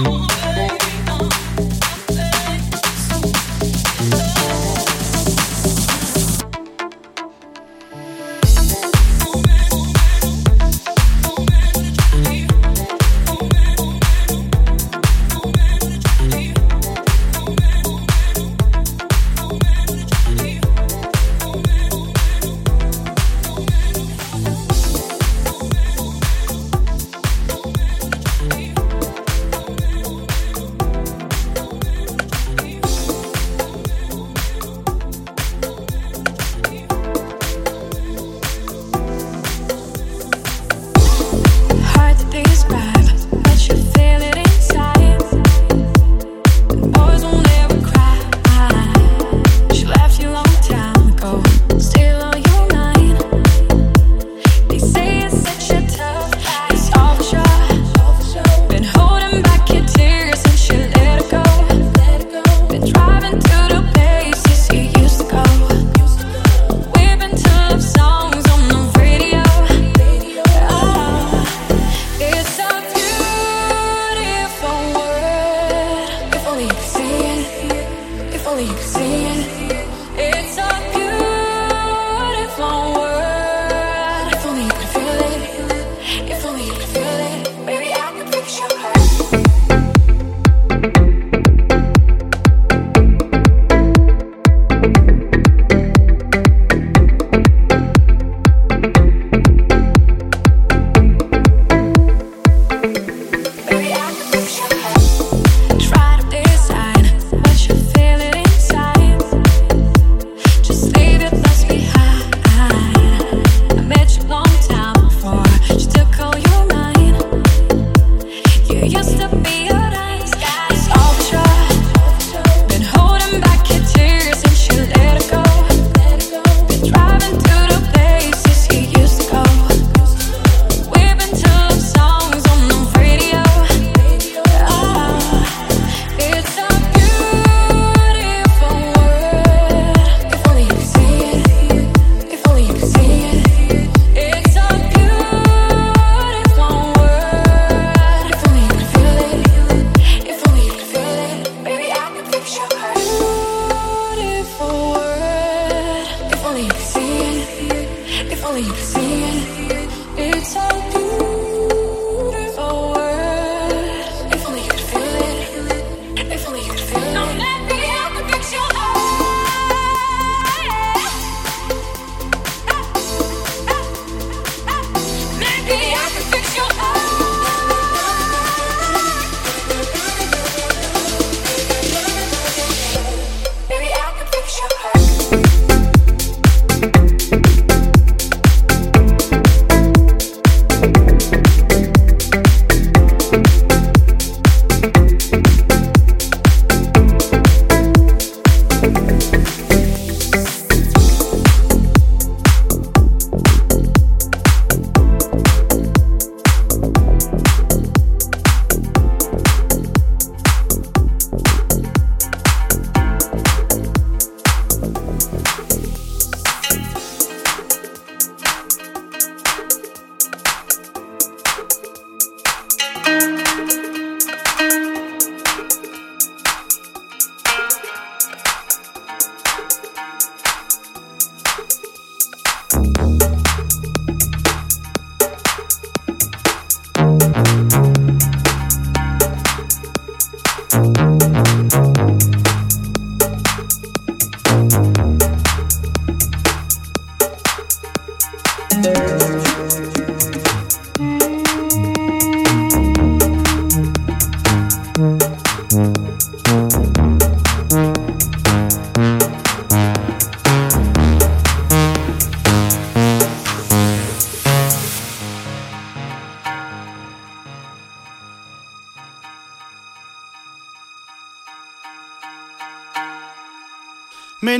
Oh.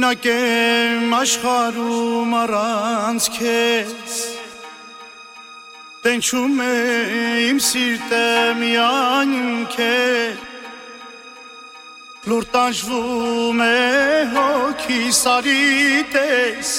Մենակ եմ աշխարում առանց քեզ Տենչում է իմ սիրտը միայն քեզ Լուր տանջվում է հոգի սարի տես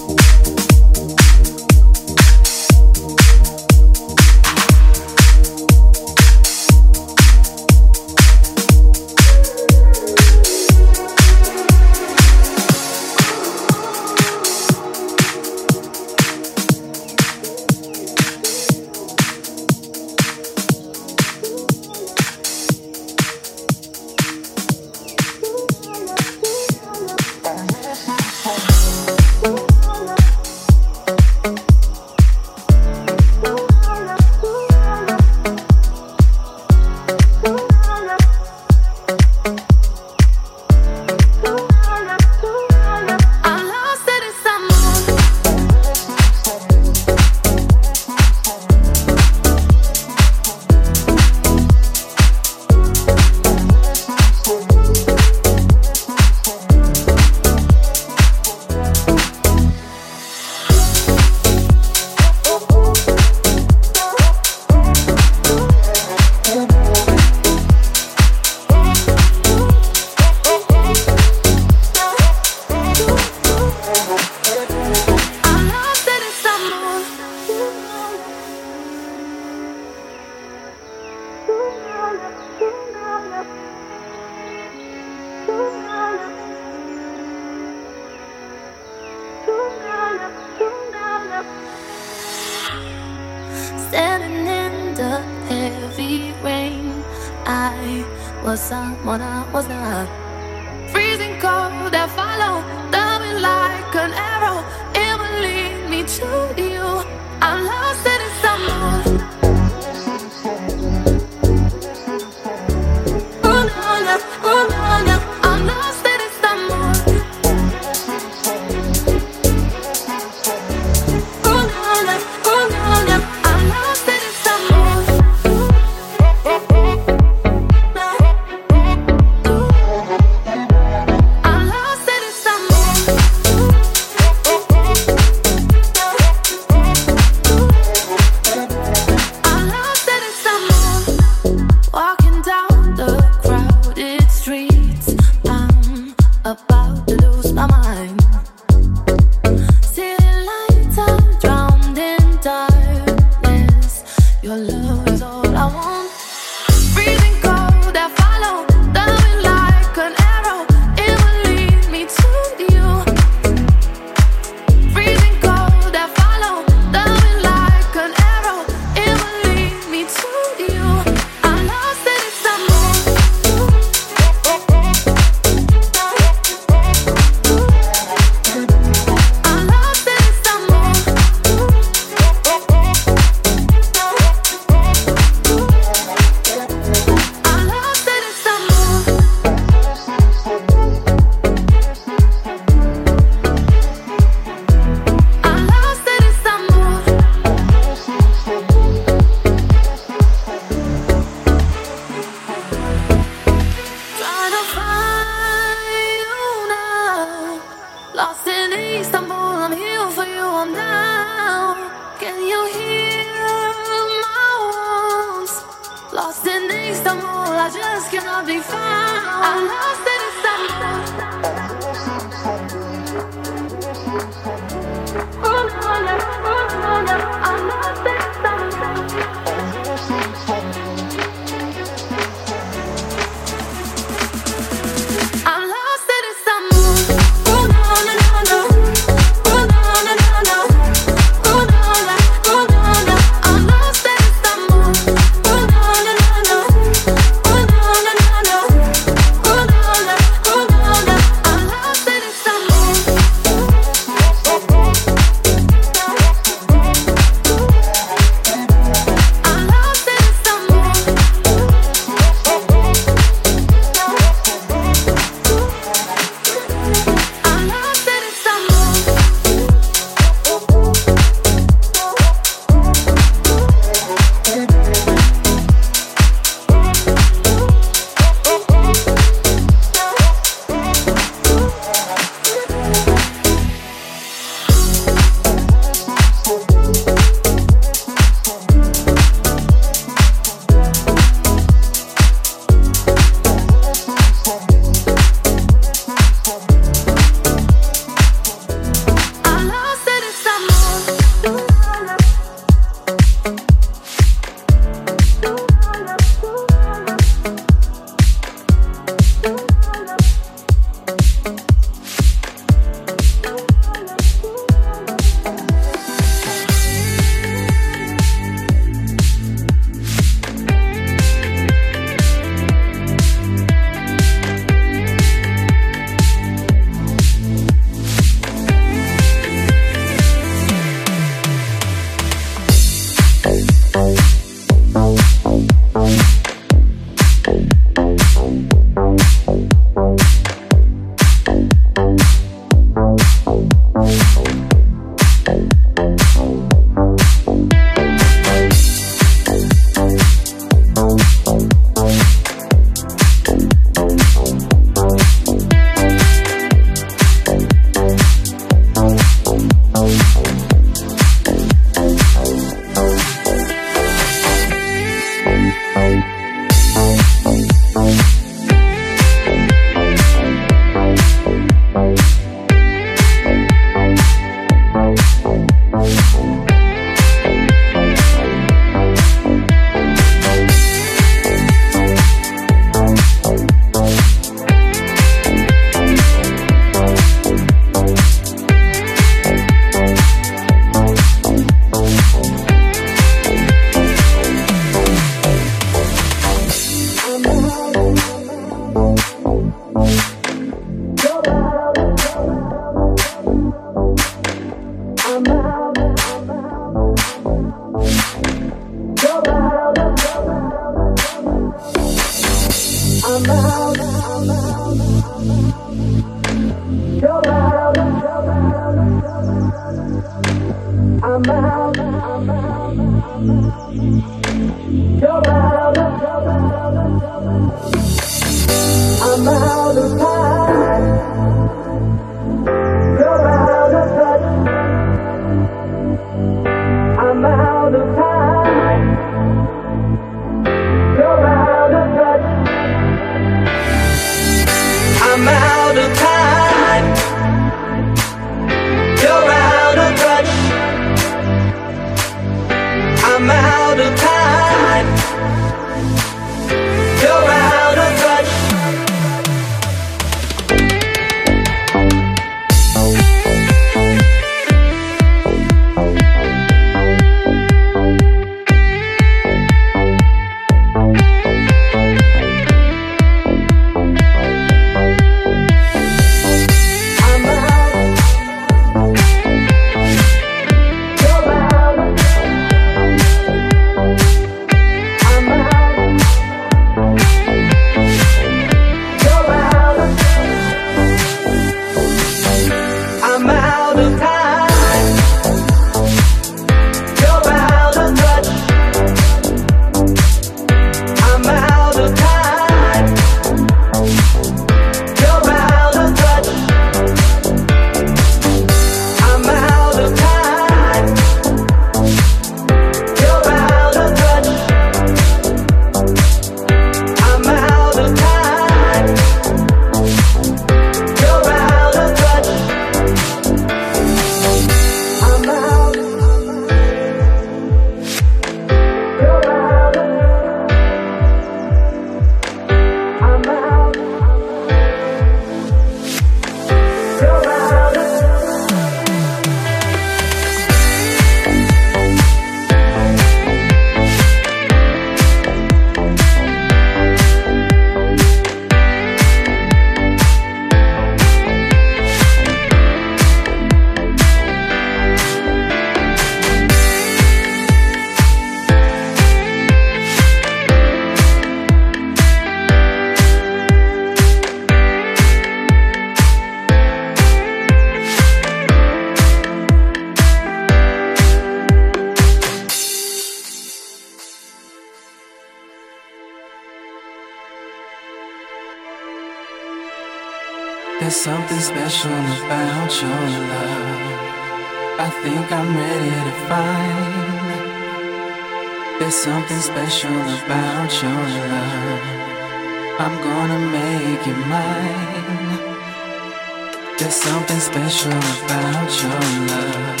There's something special about your love.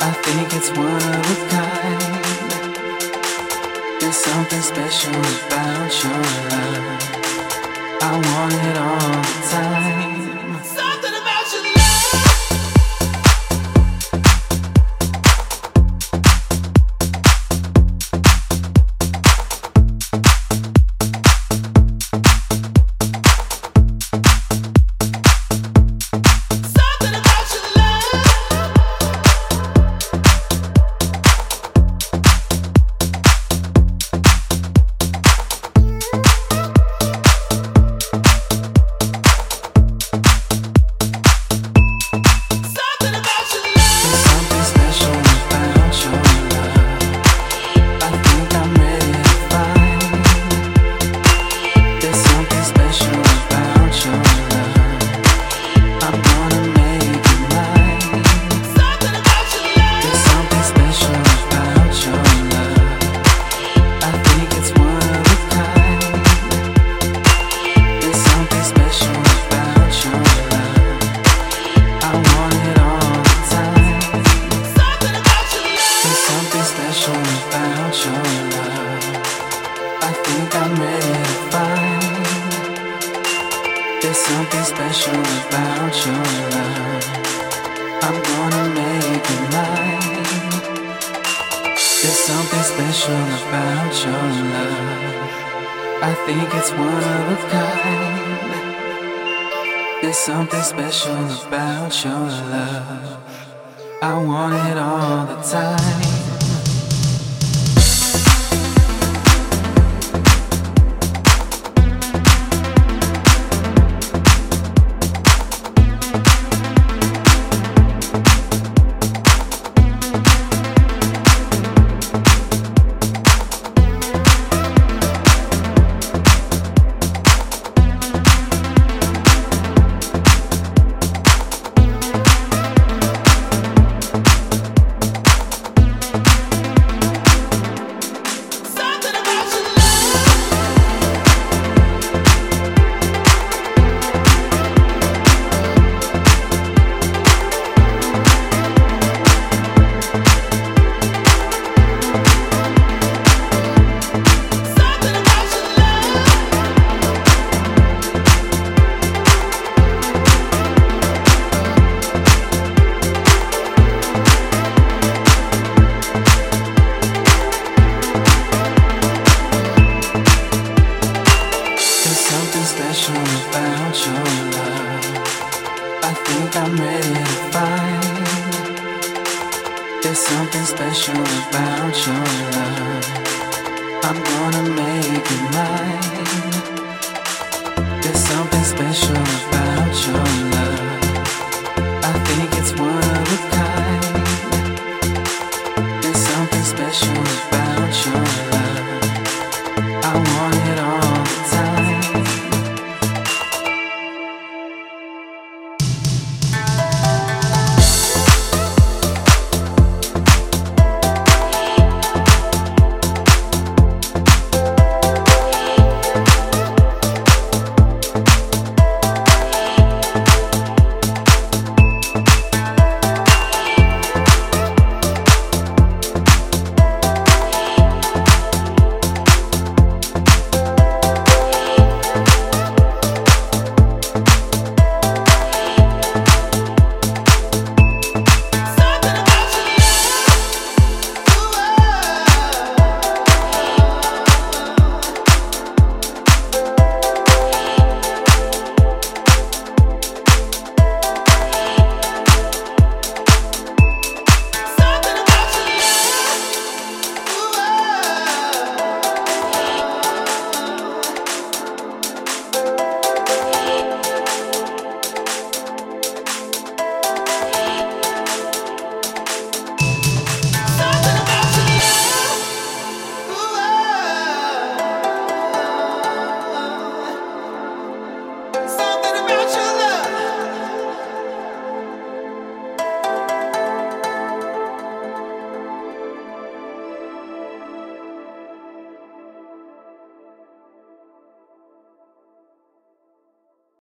I think it's one of a kind. There's something special about your love. I want it all the time.